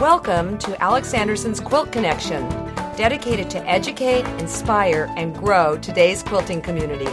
Welcome to Alex Anderson's Quilt Connection, dedicated to educate, inspire, and grow today's quilting community.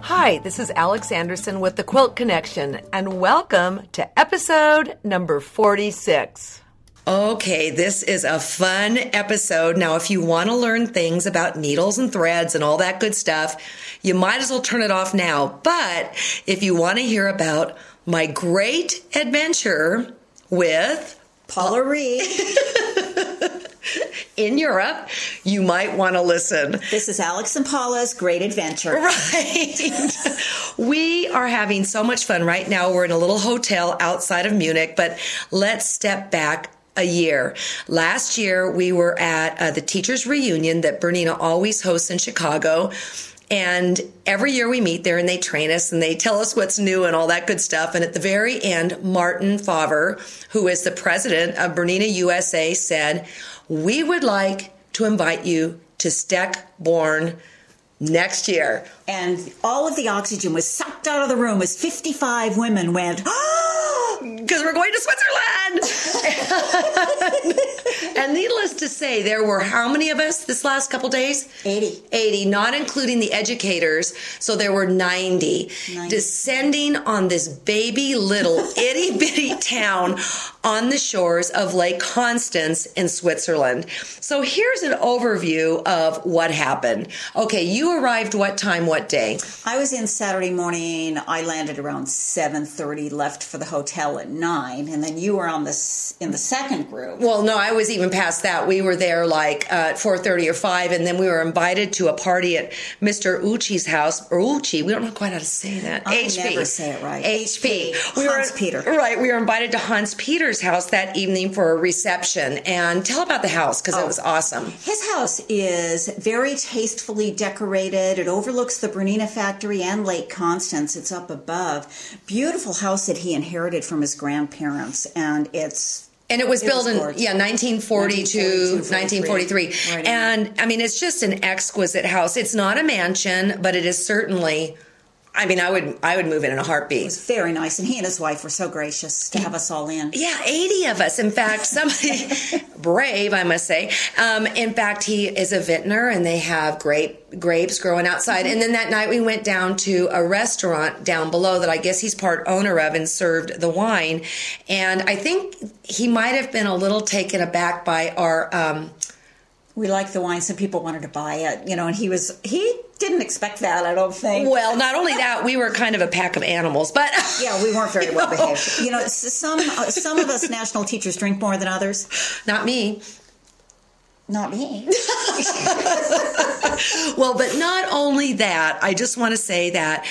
Hi, this is Alex Anderson with the Quilt Connection, and welcome to episode number 46. Okay, this is a fun episode. Now, if you want to learn things about needles and threads and all that good stuff, you might as well turn it off now. But if you want to hear about my great adventure with Paula Reed in Europe, you might want to listen. This is Alex and Paula's Great Adventure. Right. we are having so much fun right now. We're in a little hotel outside of Munich, but let's step back a year. Last year, we were at uh, the teachers' reunion that Bernina always hosts in Chicago. And every year we meet there and they train us and they tell us what's new and all that good stuff. And at the very end, Martin Favre, who is the president of Bernina USA, said, We would like to invite you to Steckborn next year. And all of the oxygen was sucked out of the room as 55 women went, because we're going to Switzerland. and needless to say, there were how many of us this last couple days? 80. 80, not including the educators. So there were 90, 90. descending on this baby little itty bitty town on the shores of Lake Constance in Switzerland. So here's an overview of what happened. Okay, you arrived what time, what day? I was in Saturday morning. I landed around 7:30, left for the hotel at 9, and then you were on this in the second group. Well, no, I was even past that. We were there like uh, at 4:30 or 5 and then we were invited to a party at Mr. Uchi's house or Uchi. We don't know quite how to say that. I HP. never say it right. HP. Hans were, Peter. Right, we were invited to Hans Peter's house that evening for a reception. And tell about the house because it Oh. was awesome. His house is very tastefully decorated. It overlooks the Bernina factory and Lake Constance. It's up above. Beautiful house that he inherited from his grandparents, and it's And it was It built was in gorgeous. yeah 1942, 1943. 1943. Right and I mean it's just an exquisite house. It's not a mansion, but it is certainly I mean I would I would move in in a heartbeat. It was very nice. And he and his wife were so gracious to have us all in. Yeah, 80 of us. In fact, somebody brave, I must say. Um, in fact, he is a vintner and they have grape grapes growing outside. And then that night we went down to a restaurant down below that I guess he's part owner of and served the wine. And I think he might have been a little taken aback by our um, We liked the wine. Some people wanted to buy it, you know, and he was he didn't expect that. I don't think. well, not only that, we were kind of a pack of animals, but Yeah, we weren't very well know. behaved. You know, some uh, some of us national teachers drink more than others. not me. Not me. Well, but not only that, I just want to say that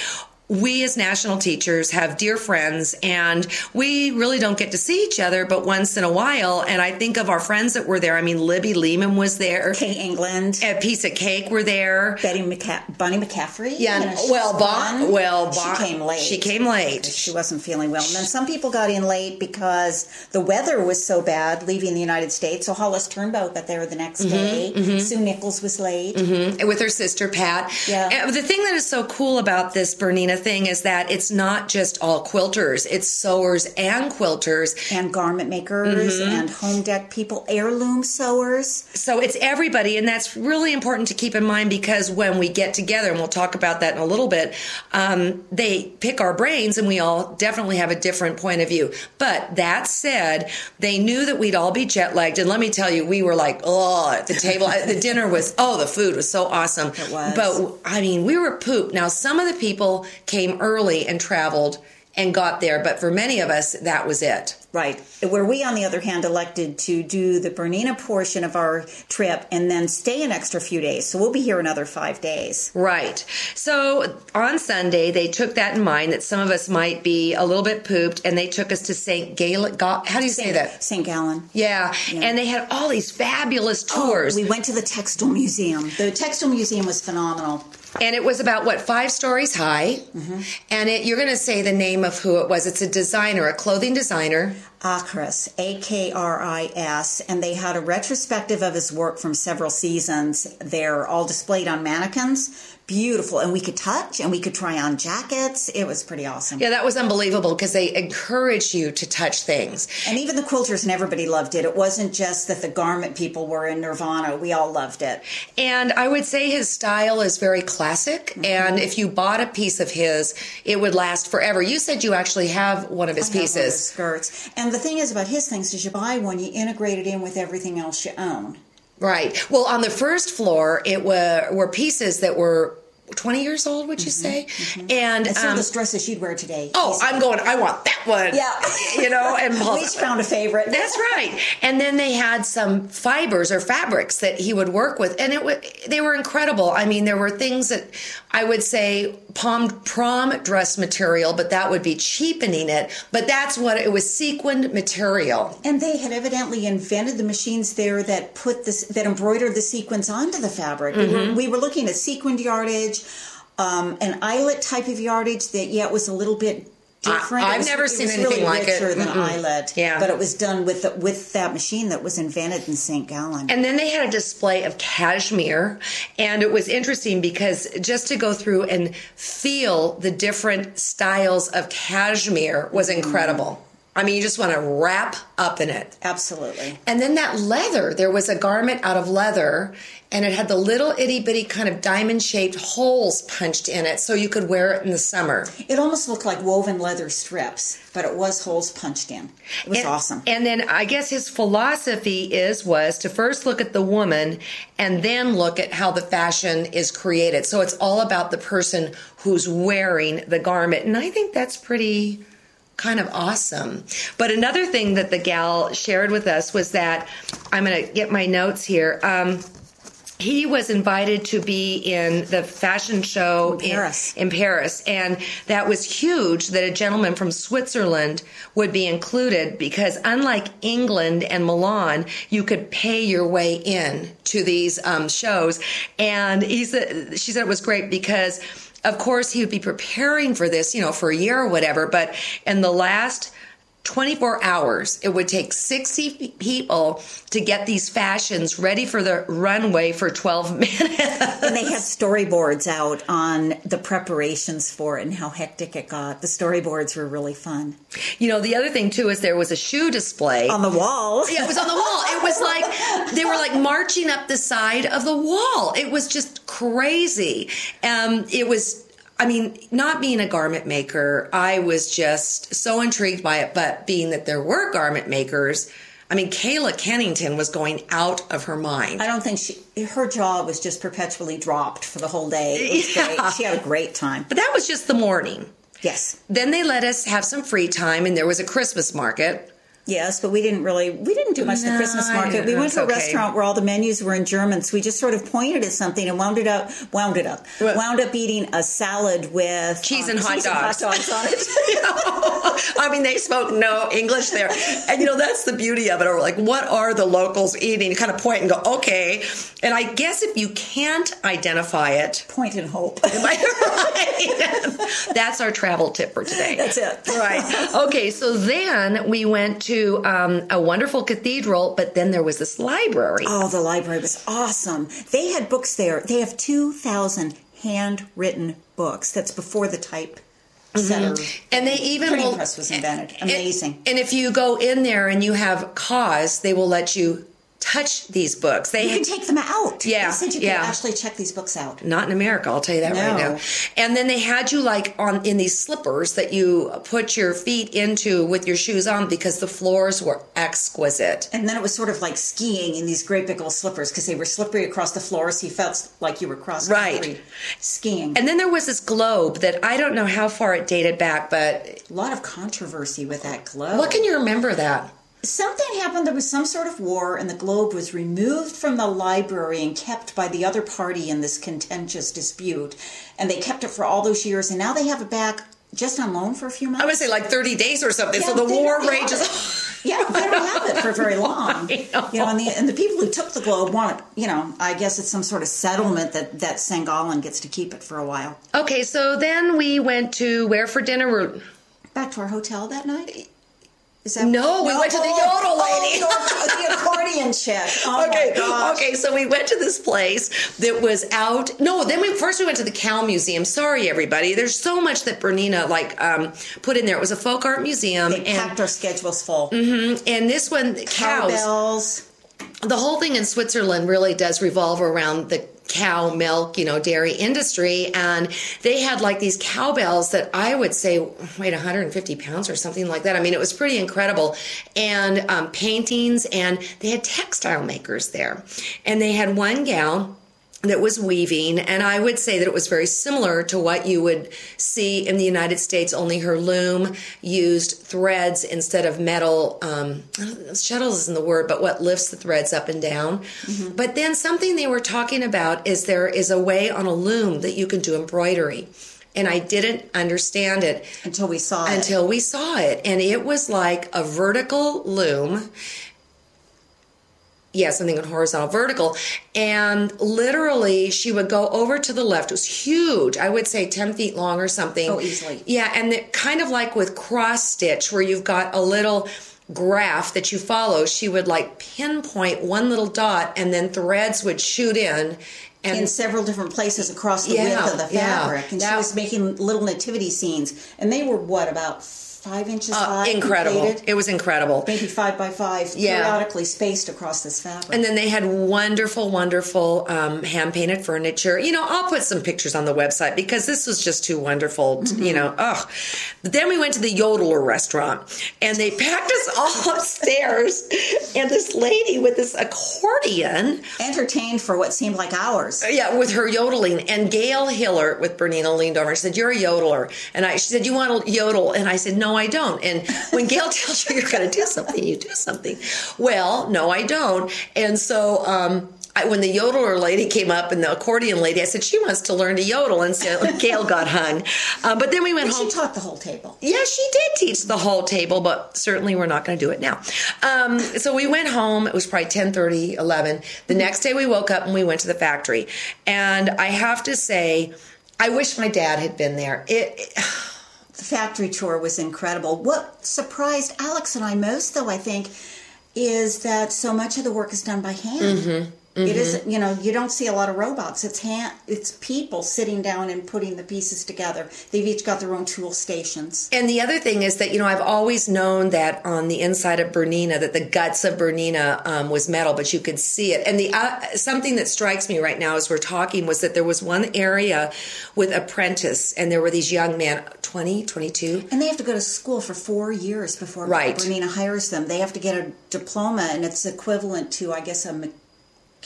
we as national teachers have dear friends and we really don't get to see each other but once in a while and i think of our friends that were there i mean libby lehman was there Kay England, a piece of cake were there Betty McCa- Bonnie McCaffery. yeah you know, well bon well bon she came late. she came late She wasn't feeling well. And then some people got in late because the weather was so bad leaving the United States. So Hollis Turnbow got there the next Mm-hmm, day. Mm-hmm. Sue Nickels was late. Mm-hmm, with her sister Pat. Yeah. And the thing that is so cool about this Bernina thing is that it's not just all quilters, it's sewers and quilters. And garment makers Mm-hmm. and home deck people, heirloom sewers. So it's everybody, and that's really important to keep in mind because when we get together, and we'll talk about that in a little bit, um, they pick our brains, and we all definitely have a different point of view. But that said, they knew that we'd all be jet lagged, and let me tell you, we were like, oh, at the table. the dinner was, oh, the food was so awesome. It was. But I mean, we were pooped. Now, some of the people came early and traveled and got there, but for many of us, that was it. Right. Where we, on the other hand, elected to do the Bernina portion of our trip and then stay an extra few days. So we'll be here another five days. Right. So on Sunday, they took that in mind that some of us might be a little bit pooped, and they took us to St. Gaelic. Ga- How do you say that? St. Gallen. Yeah. And they had all these fabulous oh, tours. Oh, we went to the Textile Museum. The Textile Museum was phenomenal. And it was about what five stories high. Mm-hmm. And it, you're going to say the name of who it was. It's a designer, a clothing designer. Akris, A K R I S, and they had a retrospective of his work from several seasons. They're all displayed on mannequins. Beautiful. And we could touch and we could try on jackets. It was pretty awesome. Yeah, that was unbelievable because they encouraged you to touch things. And even the quilters and everybody loved it. It wasn't just that the garment people were in Nirvana. We all loved it. And I would say his style is very classic. Mm-hmm. And if you bought a piece of his, it would last forever. You said you actually have one of his pieces. Of skirts. And the thing is about his things is you buy one, you integrate it in with everything else you own. Right. Well, on the first floor, it were were pieces that were 20 years old, would you mm-hmm, say? Mm-hmm. And, and some um, of the dresses she'd wear today. Oh, I'm going, I want that one. Yeah. You know, and we each found a favorite. That's right. And then they had some fibers or fabrics that he would work with. And it w- they were incredible. I mean, there were things that I would say prom, prom dress material, but that would be cheapening it. But that's what it was sequined material. And they had evidently invented the machines there that put this, that embroidered the sequins onto the fabric. Mm-hmm. We, were, we were looking at sequined yardage um, an eyelet type of yardage that yeah was a little bit different. I, have never seen anything really like richer it. than Mm-mm. eyelet. Yeah, but it was done with the, with that machine that was invented in St. Gallen. And then they had a display of cashmere, and it was interesting because just to go through and feel the different styles of cashmere was mm-hmm. incredible. I mean, you just want to wrap up in it. Absolutely. And then that leather, there was a garment out of leather, and it had the little itty bitty kind of diamond shaped holes punched in it so you could wear it in the summer. It almost looked like woven leather strips, but it was holes punched in. It was and, awesome. And then I guess his philosophy is was to first look at the woman and then look at how the fashion is created. So it's all about the person who's wearing the garment. And I think that's pretty kind of awesome. But another thing that the gal shared with us was that I'm going to get my notes here. Um, he was invited to be in the fashion show in Paris. In, in, Paris, and that was huge. That a gentleman from Switzerland would be included because, unlike England and Milan, you could pay your way in to these um, shows. And he said, she said it was great because of course, he would be preparing for this, you know, for a year or whatever. But in the last 24 hours, it would take 60 people to get these fashions ready for the runway for 12 minutes. and they had storyboards out on the preparations for it and how hectic it got. The storyboards were really fun. You know, the other thing too is there was a shoe display on the wall. Yeah, it was on the wall. It was like they were like marching up the side of the wall. It was just crazy. Um, it was I mean, not being a garment maker, I was just so intrigued by it. But being that there were garment makers, I mean, Kayla Kennington was going out of her mind. I don't think she, her jaw was just perpetually dropped for the whole day. Yeah. She had a great time. But that was just the morning. Yes. Then they let us have some free time, and there was a Christmas market. Yes, but we didn't really we didn't do much no, the Christmas market. We went to a okay. restaurant where all the menus were in German, so we just sort of pointed at something and wound it up wound it up. Well, wound up eating a salad with cheese and, um, hot, cheese dogs. and hot dogs on it. you know, I mean, they spoke no English there, and you know that's the beauty of it. Or like, what are the locals eating? You kind of point and go, okay. And I guess if you can't identify it, point and hope. right? that's our travel tip for today. That's it. Right. Okay. So then we went to to um, a wonderful cathedral, but then there was this library. Oh, the library was awesome. They had books there. They have 2,000 handwritten books. That's before the type. Mm-hmm. And they even printing will, press was invented. Amazing. And, and if you go in there and you have cause, they will let you touch these books. They you can take them out. Yeah, they said you yeah. can actually check these books out. Not in America, I'll tell you that no. right now. And then they had you like on in these slippers that you put your feet into with your shoes on because the floors were exquisite. And then it was sort of like skiing in these great big old slippers because they were slippery across the floor, so you felt like you were cross right. skiing. And then there was this globe that I don't know how far it dated back, but a lot of controversy with that globe. What can you remember that? Something happened. There was some sort of war, and the globe was removed from the library and kept by the other party in this contentious dispute. And they kept it for all those years, and now they have it back just on loan for a few months. I would say like 30 days or something. Yeah, so the war rages. yeah, they don't have it for very long. Know. You know, and the, and the people who took the globe want it, you know, I guess it's some sort of settlement that, that St. Gallen gets to keep it for a while. Okay, so then we went to where for dinner? Root? Back to our hotel that night? Is that No, we went to the yodel lady. Oh, the accordion chick. Oh okay, okay. So we went to this place that was out. No, then we first we went to the Cow Museum. Sorry, everybody. There's so much that Bernina like um, put in there. It was a folk art museum, They and packed our schedules full. Mm-hmm, and this one cows. Cowbells. the whole thing in Switzerland really does revolve around the cow milk, you know, dairy industry. And they had like these cowbells that I would say weighed 150 pounds or something like that. I mean, it was pretty incredible. And um, paintings, and they had textile makers there. And they had one gal that was weaving and i would say that it was very similar to what you would see in the united states only her loom used threads instead of metal um, shuttles isn't the word but what lifts the threads up and down but then something they were talking about is there is a way on a loom that you can do embroidery and i didn't understand it Until we saw it. until we saw it and it was like a vertical loom yeah, something on horizontal, vertical. And literally, she would go over to the left. It was huge. I would say 10 feet long or something. Oh, easily. Yeah, and it, kind of like with cross stitch, where you've got a little graph that you follow, she would like pinpoint one little dot and then threads would shoot in. And in several different places across the Yeah, width of the yeah. fabric. And she That- was making little nativity scenes. And they were, what, about five inches uh, high? incredible. completed? It was incredible. Maybe five by five, Yeah. periodically spaced across this fabric. And then they had wonderful, wonderful um, hand painted furniture. You know, I'll put some pictures on the website because this was just too wonderful. to- You know, ugh. But then we went to the Yodeler restaurant and they packed us all upstairs. And this lady with this accordion, Entertained for what seemed like hours. yeah, with her yodeling. And Gail Hillert with Bernina leaned over and said, You're a yodeler. And I, she said, You want to yodel? And I said, No, I don't. And when Gail tells you you're going to do something, you do something. Well, no, I don't. And so, um, I, when the yodeler lady came up and the accordion lady, I said she wants to learn to yodel, and so Gail got hung. Uh, but then we went But home. she taught the whole table. Yeah, she did teach the whole table, but certainly we're not going to do it now. Um, so we went home. It was probably 10, 11. The next day we woke up and we went to the factory. And I have to say, I wish my dad had been there. It, it The factory tour was incredible. What surprised Alex and I most, though, I think, is that so much of the work is done by hand. Mm-hmm. It isn't, you know, you don't see a lot of robots. It's hand, it's people sitting down and putting the pieces together. They've each got their own tool stations. And the other thing is that you know I've always known that on the inside of Bernina that the guts of Bernina um, was metal, but you could see it. And the uh, something that strikes me right now as we're talking was that there was one area with apprentice, and there were these young men, 20, 22. And they have to go to school for four years before Right. Bernina hires them. They have to get a diploma, and it's equivalent to, I guess, a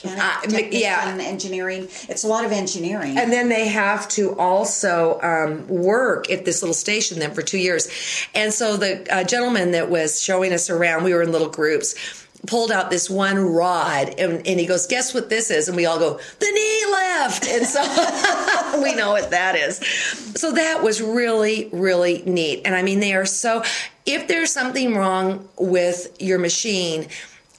Uh, yeah. engineering. It's a lot of engineering. And then they have to also um, work at this little station then for two years. And so the uh, gentleman that was showing us around, we were in little groups, pulled out this one rod and, and he goes, Guess what this is? And we all go, The knee lift. And so we know what that is. So that was really, really neat. And I mean, they are so, if there's something wrong with your machine,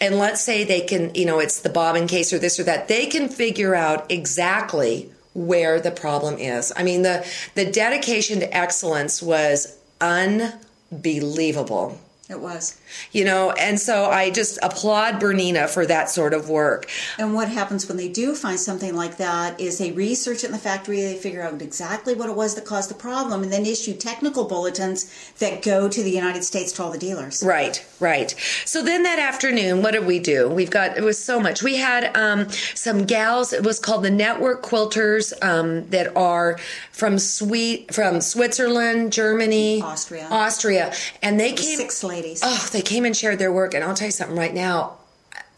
and let's say they can, you know, it's the bobbin case or this or that, they can figure out exactly where the problem is. I mean, the the dedication to excellence was unbelievable. it was. You know, and so I just applaud Bernina for that sort of work. And what happens when they do find something like that is they research it in the factory, they figure out exactly what it was that caused the problem, and then issue technical bulletins that go to the United States to all the dealers. Right, right. So then that afternoon, what did we do? We've got it was so much. We had um, some gals. It was called the Network Quilters um, that are from Sweet from Switzerland, Germany, Austria. Austria, and they came. Six ladies. Oh, they came and shared their work, and I'll tell you something right now.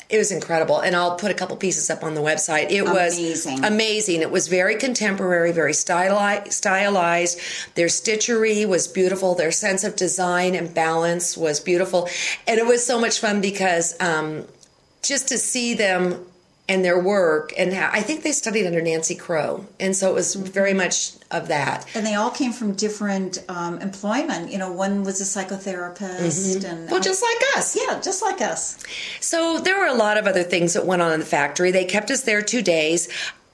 It was incredible, and I'll put a couple pieces up on the website. It Amazing. was amazing. It was very contemporary, very stylized. Their stitchery was beautiful. Their sense of design and balance was beautiful, and it was so much fun because um, just to see them and their work, and how, I think they studied under Nancy Crow, and so it was very much of that. And they all came from different um, employment. You know, one was a psychotherapist, and Mm-hmm. Well, just like us. yeah, just like us. So there were a lot of other things that went on in the factory. They kept us there two days.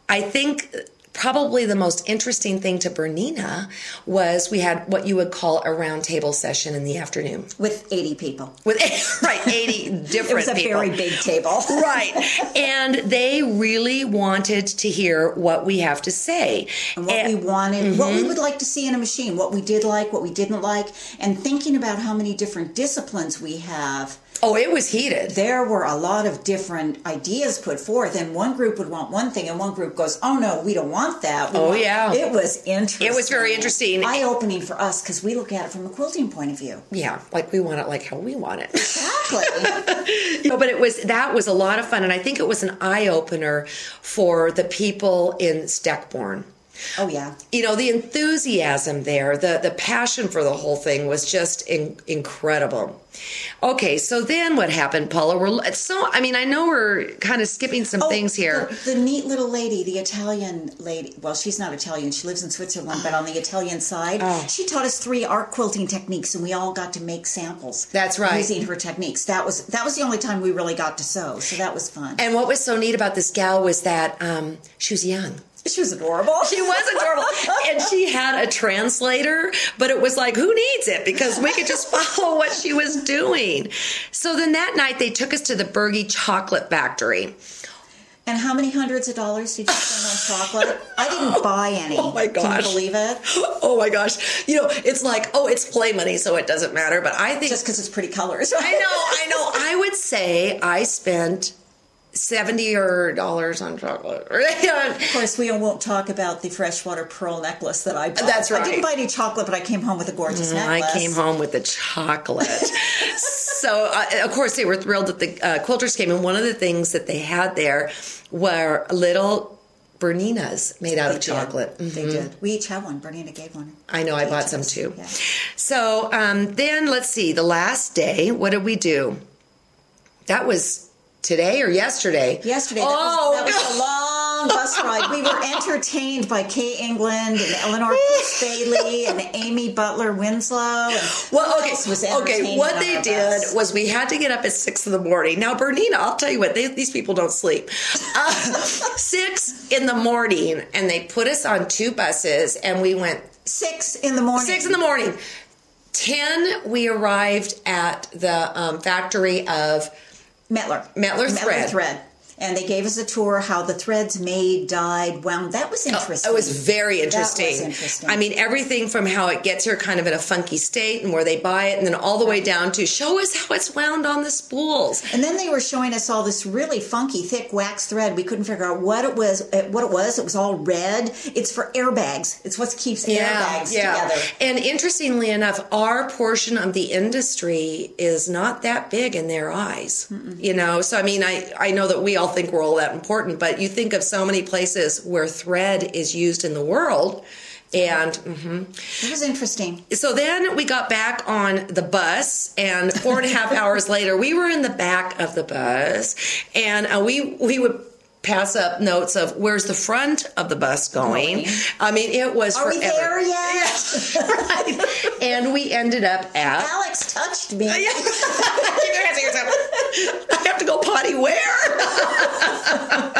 I think probably the most interesting thing to Bernina was we had what you would call a roundtable session in the afternoon with 80 people. With right, 80 different It was a people. very big table. right. And they really wanted to hear what we have to say. and what And- we wanted, what Mm-hmm. we would like to see in a machine, what we did like, what we didn't like, and thinking about how many different disciplines we have. Oh, it was heated. There were a lot of different ideas put forth, and one group would want one thing, and one group goes, "Oh no, we don't want that." We Oh, want-" yeah. it was interesting. It was very interesting. eye opening for us because we look at it from a quilting point of view. Yeah, like we want it like how we want it. Exactly. No, but it was that was a lot of fun, and I think it was an eye opener for the people in Steckborn. Oh yeah. You know, the enthusiasm there, the the passion for the whole thing was just in, incredible. Okay, so then what happened, Paula? We're so I mean, I know we're kind of skipping some Oh, things here. The, the neat little lady, the Italian lady. Well, she's not Italian. She lives in Switzerland, but on the Italian side, Oh. she taught us three art quilting techniques, and we all got to make samples. That's right. Using her techniques. That was that was the only time we really got to sew. So that was fun. And what was so neat about this gal was that um, she was young. She was adorable. She was adorable. and she had a translator, but it was like, who needs it? Because we could just follow what she was doing. So then that night they took us to the Bergie Chocolate Factory. And how many hundreds of dollars did you spend on chocolate? I didn't buy any. Oh my Can gosh. you believe it? Oh my gosh. You know, it's like, oh, it's play money, so it doesn't matter. But I think, Just because it's pretty colors. I know, I know. I would say I spent 70 or dollars on chocolate. Of course, we won't talk about the freshwater pearl necklace that I bought. That's right. I didn't buy any chocolate, but I came home with a gorgeous I necklace. I came home with the chocolate. so, uh, of course, they were thrilled that the uh, quilters came. And one of the things that they had there were little Berninas made out They of chocolate. They Mhm. did. We each have one. Bernina gave one. I know, I bought some us. too. Yeah. So, um, then let's see, the last day, what did we do? That was today or yesterday? Yesterday, that, Oh, was, that was a long bus ride. We were entertained by Kay England and Eleanor Bailey and Amy Butler Winslow. Well, okay, was okay. What they did bus? was we had to get up at six in the morning. Now, Bernina, I'll tell you what, they, these people don't sleep. Uh, six in the morning, and they put us on two buses, and we went six in the morning. six in the morning. Ten, we arrived at the um, factory of Mettler. Mettler Thread. Thread. And they gave us a tour how the threads made, dyed, wound. That was interesting. Oh, It was very interesting. Was interesting. I mean, everything from how it gets here kind of in a funky state and where they buy it, and then all the way down to show us how it's wound on the spools. And then they were showing us all this really funky, thick wax thread. We couldn't figure out what it was. uh, What it was. It was all red. It's for airbags. It's what keeps airbags together. And interestingly enough, our portion of the industry is not that big in their eyes. You know, so I mean, I I know that we all think we're all that important, but you think of so many places where thread is used in the world, and. mm-hmm. It was interesting. So then we got back on the bus, and four and a half hours later, we were in the back of the bus, and uh, we we would pass up notes of where's the front of the bus going. I mean, it was Are we forever. there yet? Yes, right. And we ended up at. Alex touched me. Yeah. Keep your hands yourself. I have to go potty where?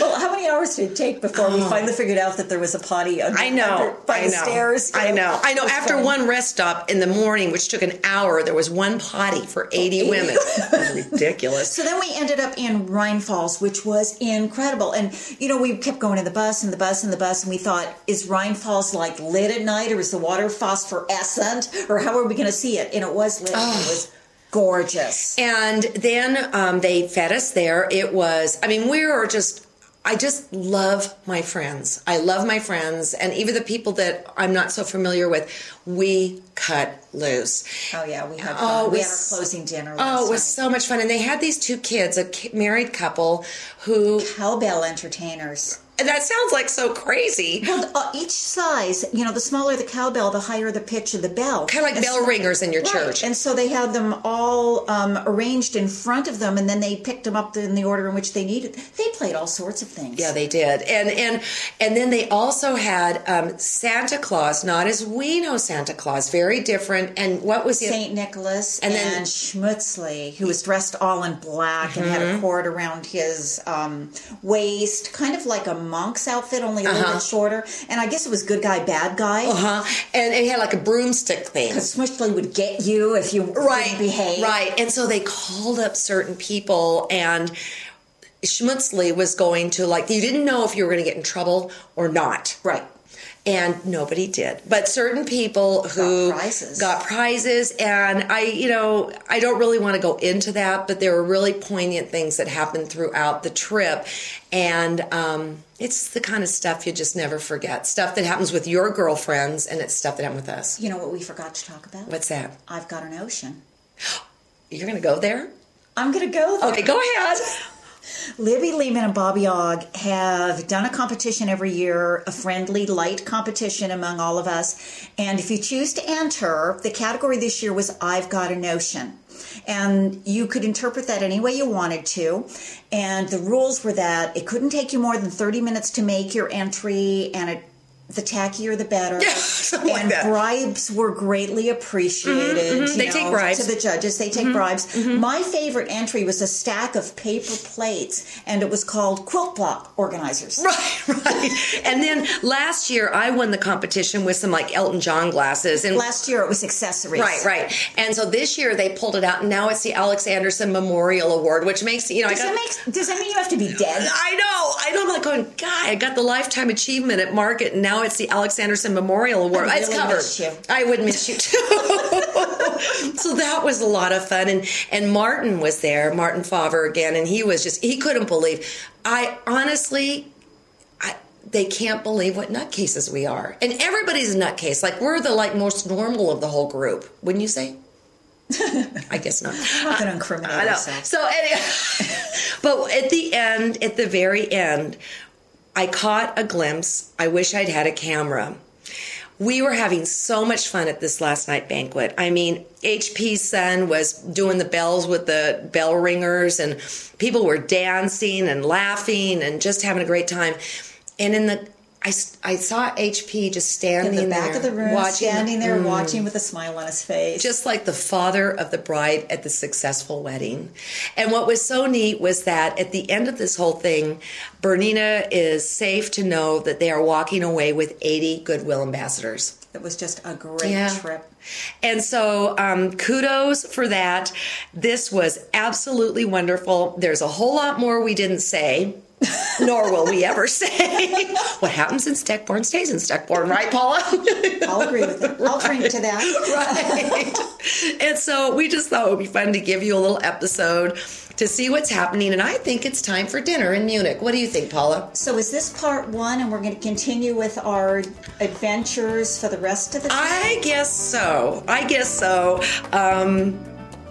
Well, how many hours did it take before we oh. finally figured out that there was a potty under, Oh. I know. under- by I the know. stairs? I know. I know. After fun. one rest stop in the morning, which took an hour, there was one potty for 80 80. women. It was ridiculous. So then we ended up in Rhine Falls, which was incredible. And, you know, we kept going in the bus and the bus and the bus, and we thought, is Rhine Falls like lit at night or is the water phosphorescent or how are we going to see it? And it was lit. It was gorgeous. And then um, they fed us there. It was, I mean, we were just, I just love my friends. I love my friends. And even the people that I'm not so familiar with, we cut loose. Oh, yeah, we had Oh, fun. it we had our closing dinner. Oh, it was night. so much fun. And they had these two kids, a married couple, who, Cowbell entertainers. That sounds like so crazy. Well, uh, each size, you know, the smaller the cowbell, the higher the pitch of the bell. Kind of like And bell ringers in your Right. church. And so they had them all um, arranged in front of them, and then they picked them up in the order in which they needed. They played all sorts of things. Yeah, they did, and and and then they also had um, Santa Claus, not as we know Santa Claus, very different. And what was St. Nicholas And and, then- Schmutzli, who was dressed all in black and had Mm-hmm. a cord around his um, waist, kind of like a monk's outfit, only a Uh-huh. little bit shorter. And I guess it was good guy, bad guy. Uh-huh. And it had like a broomstick thing. Because Schmutzli would get you if you right behave. right and so they called up certain people and schmutzli was going to like you didn't know if you were going to get in trouble or not Right. And nobody did but certain people who got prizes. got prizes and i you know i don't really want to go into that but there were really poignant things that happened throughout the trip and um, it's the kind of stuff you just never forget stuff that happens with your girlfriends and it's stuff that happened with us You know what we forgot to talk about? what's that I've got a notion. you're going to go there I'm going to go there. okay go ahead Libby Lehman and Bobby Ogg have done a competition every year, a friendly, light competition among all of us. And if you choose to enter, the category this year was I've Got a Notion. And you could interpret that any way you wanted to. And the rules were that it couldn't take you more than 30 minutes to make your entry, and it, the tackier the better. Yeah, something like and that. bribes were greatly appreciated. Mm-hmm, mm-hmm. you They take bribes. Mm-hmm. To the judges, they take mm-hmm, bribes. My favorite entry was a stack of paper plates, and it was called Quilt Block Organizers. Right, right. And then last year I won the competition with some like Elton John glasses and Last year it was accessories. Right, right. And so this year they pulled it out and now it's the Alex Anderson Memorial Award, which makes you know Does I that got make? Does that mean you have to be dead? I know. I know. I'm like going, God, I got the lifetime achievement at Market, and now it's the Alex Anderson Memorial Award. I it's covered. miss you. I would miss you too. so that was a lot of fun, and and Martin was there, Martin Favre again, and he was just he couldn't believe. I honestly. I, they can't believe what nutcases we are, and everybody's a nutcase. Like we're the like most normal of the whole group, wouldn't you say? I guess not. I'm not going to incriminate I know. So anyway, but at the end, at the very end, I caught a glimpse. I wish I'd had a camera. We were having so much fun at this last night banquet. I mean, HP's son was doing the bells with the bell ringers, and people were dancing and laughing and just having a great time. And in the I, I saw HP just standing In the back there of the room, watching standing there, Mm watching with a smile on his face. just like the father of the bride at the successful wedding. And what was so neat was that at the end of this whole thing, Bernina is safe to know that they are walking away with 80 Goodwill ambassadors. it was just a great Yeah. trip. And so, um, kudos for that. This was absolutely wonderful. There's a whole lot more we didn't say. Nor will we ever say what happens in Steckborn stays in Steckborn, right, Paula? I'll agree with it. I'll drink to that. right. and so we just thought it would be fun to give you a little episode to see what's happening. And I think it's time for dinner in Munich. What do you think, Paula? So is this part one, and we're going to continue with our adventures for the rest of the time? I guess so. I guess so. Um,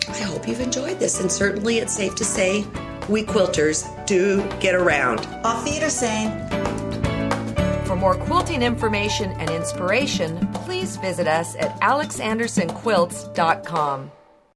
I hope you've enjoyed this. And certainly it's safe to say we quilters do get around. Auf Wiedersehen. For more quilting information and inspiration, please visit us at alexandersonquilts.com.